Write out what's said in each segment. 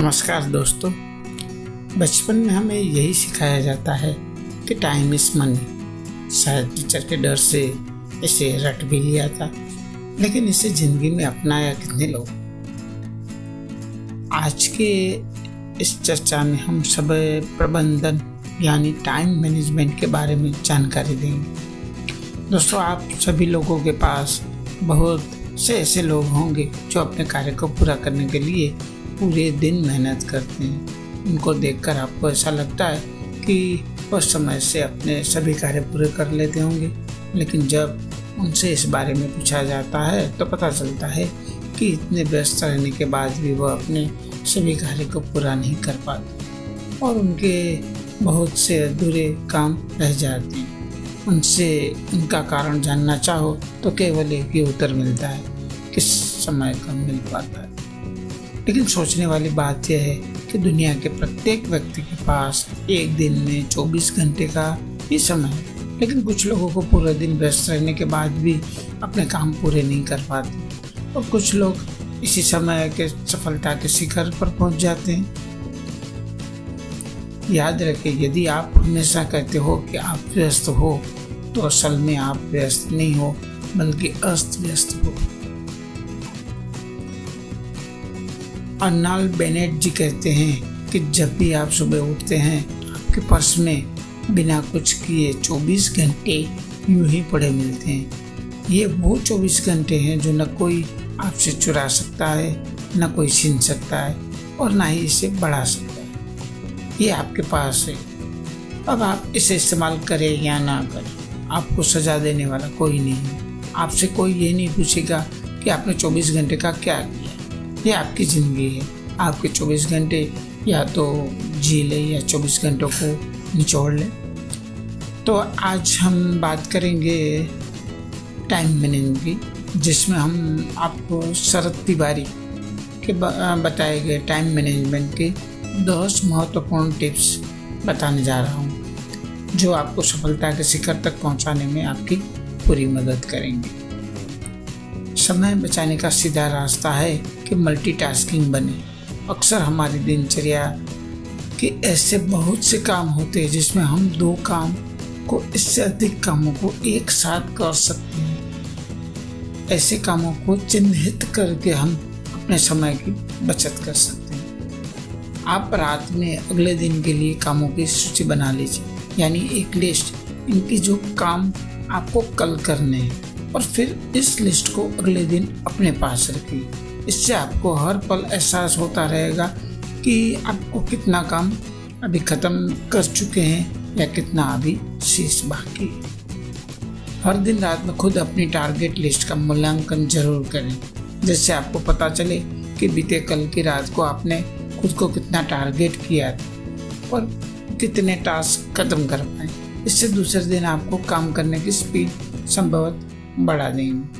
नमस्कार दोस्तों, बचपन में हमें यही सिखाया जाता है कि टाइम इज़ मनी शायद टीचर के डर से इसे रट भी लिया था, लेकिन इसे ज़िंदगी में अपनाया कितने लोग। आज के इस चर्चा में हम सब प्रबंधन, यानी टाइम मैनेजमेंट के बारे में जानकारी देंगे। दोस्तों, आप सभी लोगों के पास बहुत से ऐसे लोग होंगे जो अपने कार्य को पूरा करने के लिए पूरे दिन मेहनत करते हैं। उनको देखकर आपको ऐसा लगता है कि वह समय से अपने सभी कार्य पूरे कर लेते होंगे। लेकिन जब उनसे इस बारे में पूछा जाता है तो पता चलता है कि इतने व्यस्त रहने के बाद भी वह अपने सभी कार्य को पूरा नहीं कर पाते और उनके बहुत से अधूरे काम रह जाते हैं। उनसे उनका कारण जानना चाहो तो केवल एक ही उत्तर मिलता है, किस समय कम मिल पाता है। लेकिन सोचने वाली बात यह है कि दुनिया के प्रत्येक व्यक्ति के पास एक दिन में 24 घंटे का ही समय है। लेकिन कुछ लोगों को पूरा दिन व्यस्त रहने के बाद भी अपने काम पूरे नहीं कर पाते। और कुछ लोग इसी समय के सफलता के शिखर पर पहुँच जाते हैं। याद रखें, यदि आप हमेशा कहते हो कि आप व्यस्त हो तो असल में आप व्यस्त नहीं हो, बल्कि अस्त व्यस्त हो। अर्नाल्ड बेनेट जी कहते हैं कि जब भी आप सुबह उठते हैं, आपके पर्स में बिना कुछ किए 24 घंटे यूँ ही पड़े मिलते हैं। ये वो 24 घंटे हैं जो न कोई आपसे चुरा सकता है, न कोई छीन सकता है और ना ही इसे बढ़ा सकता है। ये आपके पास है। अब आप इसे इस्तेमाल करें या ना करें, आपको सजा देने वाला कोई नहीं आपसे कोई ये नहीं पूछेगा कि आपने 24 घंटे का क्या किया। ये आपकी ज़िंदगी है। आपके 24 घंटे या तो जी ले या 24 घंटों को निचोड़ ले। तो आज हम बात करेंगे टाइम मैनेजमेंट की, जिसमें हम आपको शरद तिवारी के बताए गए टाइम मैनेजमेंट के दस महत्वपूर्ण टिप्स बताने जा रहा हूँ, जो आपको सफलता के शिखर तक पहुँचाने में आपकी पूरी मदद करेंगे। समय बचाने का सीधा रास्ता है कि मल्टीटास्किंग बने। अक्सर हमारी दिनचर्या के ऐसे बहुत से काम होते हैं जिसमें हम दो काम को इससे अधिक कामों को एक साथ कर सकते हैं। ऐसे कामों को चिन्हित करके हम अपने समय की बचत कर सकते हैं। आप रात में अगले दिन के लिए कामों की सूची बना लीजिए। यानी एक लिस्ट इनकी जो काम आपको कल करने हैं। और फिर इस लिस्ट को अगले दिन अपने पास रखिए। इससे आपको हर पल एहसास होता रहेगा कि आपको कितना काम अभी ख़त्म कर चुके हैं या कितना अभी शेष बाकी है। हर दिन रात में खुद अपनी टारगेट लिस्ट का मूल्यांकन ज़रूर करें, जिससे आपको पता चले कि बीते कल की रात को आपने खुद को कितना टारगेट किया था और कितने टास्क खत्म कर पाए। इससे दूसरे दिन आपको काम करने की स्पीड संभवत बढ़ा देंगे।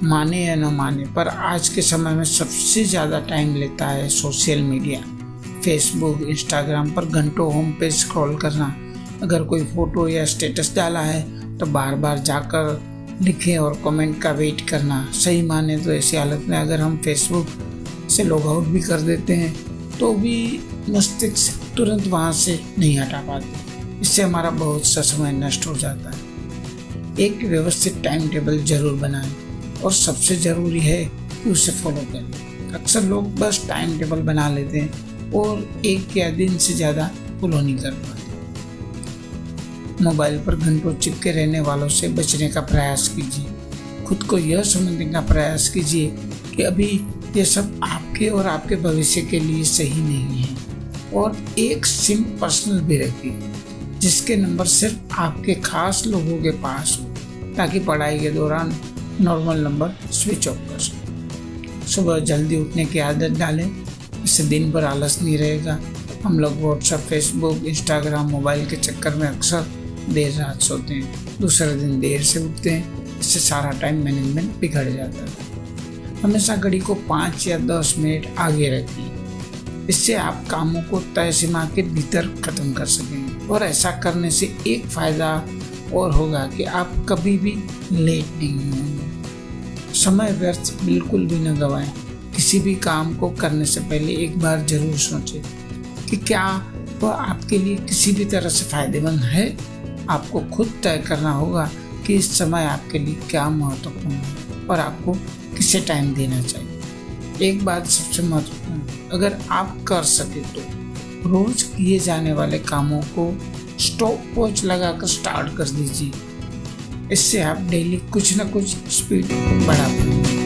माने या न माने, पर आज के समय में सबसे ज़्यादा टाइम लेता है सोशल मीडिया फेसबुक इंस्टाग्राम पर घंटों होम पेज स्क्रॉल करना। अगर कोई फ़ोटो या स्टेटस डाला है तो बार बार जाकर लिखें और कमेंट का वेट करना। सही माने तो ऐसी हालत में अगर हम फेसबुक से लॉग आउट भी कर देते हैं तो भी मस्तिष्क तुरंत वहाँ से नहीं हटा पाते। इससे हमारा बहुत सा समय नष्ट हो जाता है। एक व्यवस्थित टाइम टेबल ज़रूर बनाएँ। और सबसे ज़रूरी है कि उसे फॉलो करें अक्सर लोग बस टाइम टेबल बना लेते हैं और एक या दिन से ज़्यादा फॉलो नहीं कर पाते। मोबाइल पर घंटों चिपके रहने वालों से बचने का प्रयास कीजिए। खुद को यह समझने का प्रयास कीजिए कि अभी ये सब आपके और आपके भविष्य के लिए सही नहीं है। और एक सिम पर्सनल भी रखिए, जिसके नंबर सिर्फ़ आपके खास लोगों के पास हो, ताकि पढ़ाई के दौरान नॉर्मल नंबर स्विच ऑफ़ कर सकें सुबह जल्दी उठने की आदत डालें, इससे दिन भर आलस नहीं रहेगा। हम लोग व्हाट्सएप फेसबुक इंस्टाग्राम मोबाइल के चक्कर में अक्सर देर रात सोते हैं, दूसरे दिन देर से उठते हैं, इससे सारा टाइम मैनेजमेंट बिगड़ जाता है। हमेशा घड़ी को पाँच या दस मिनट आगे रखिए। इससे आप कामों को तय सीमा के भीतर खत्म कर सकेंगे। और ऐसा करने से एक फ़ायदा और होगा कि आप कभी भी लेट नहीं होंगे। समय व्यर्थ बिल्कुल भी न गवाएँ। किसी भी काम को करने से पहले एक बार ज़रूर सोचें कि क्या वह आपके लिए किसी भी तरह से फ़ायदेमंद है। आपको खुद तय करना होगा कि इस समय आपके लिए क्या महत्वपूर्ण है और आपको किसे टाइम देना चाहिए। एक बात सबसे महत्वपूर्ण अगर आप कर सके तो रोज किए जाने वाले कामों को स्टॉप वॉच लगाकर स्टार्ट कर दीजिए। इससे आप डेली कुछ ना कुछ स्पीड बढ़ा पाएँगे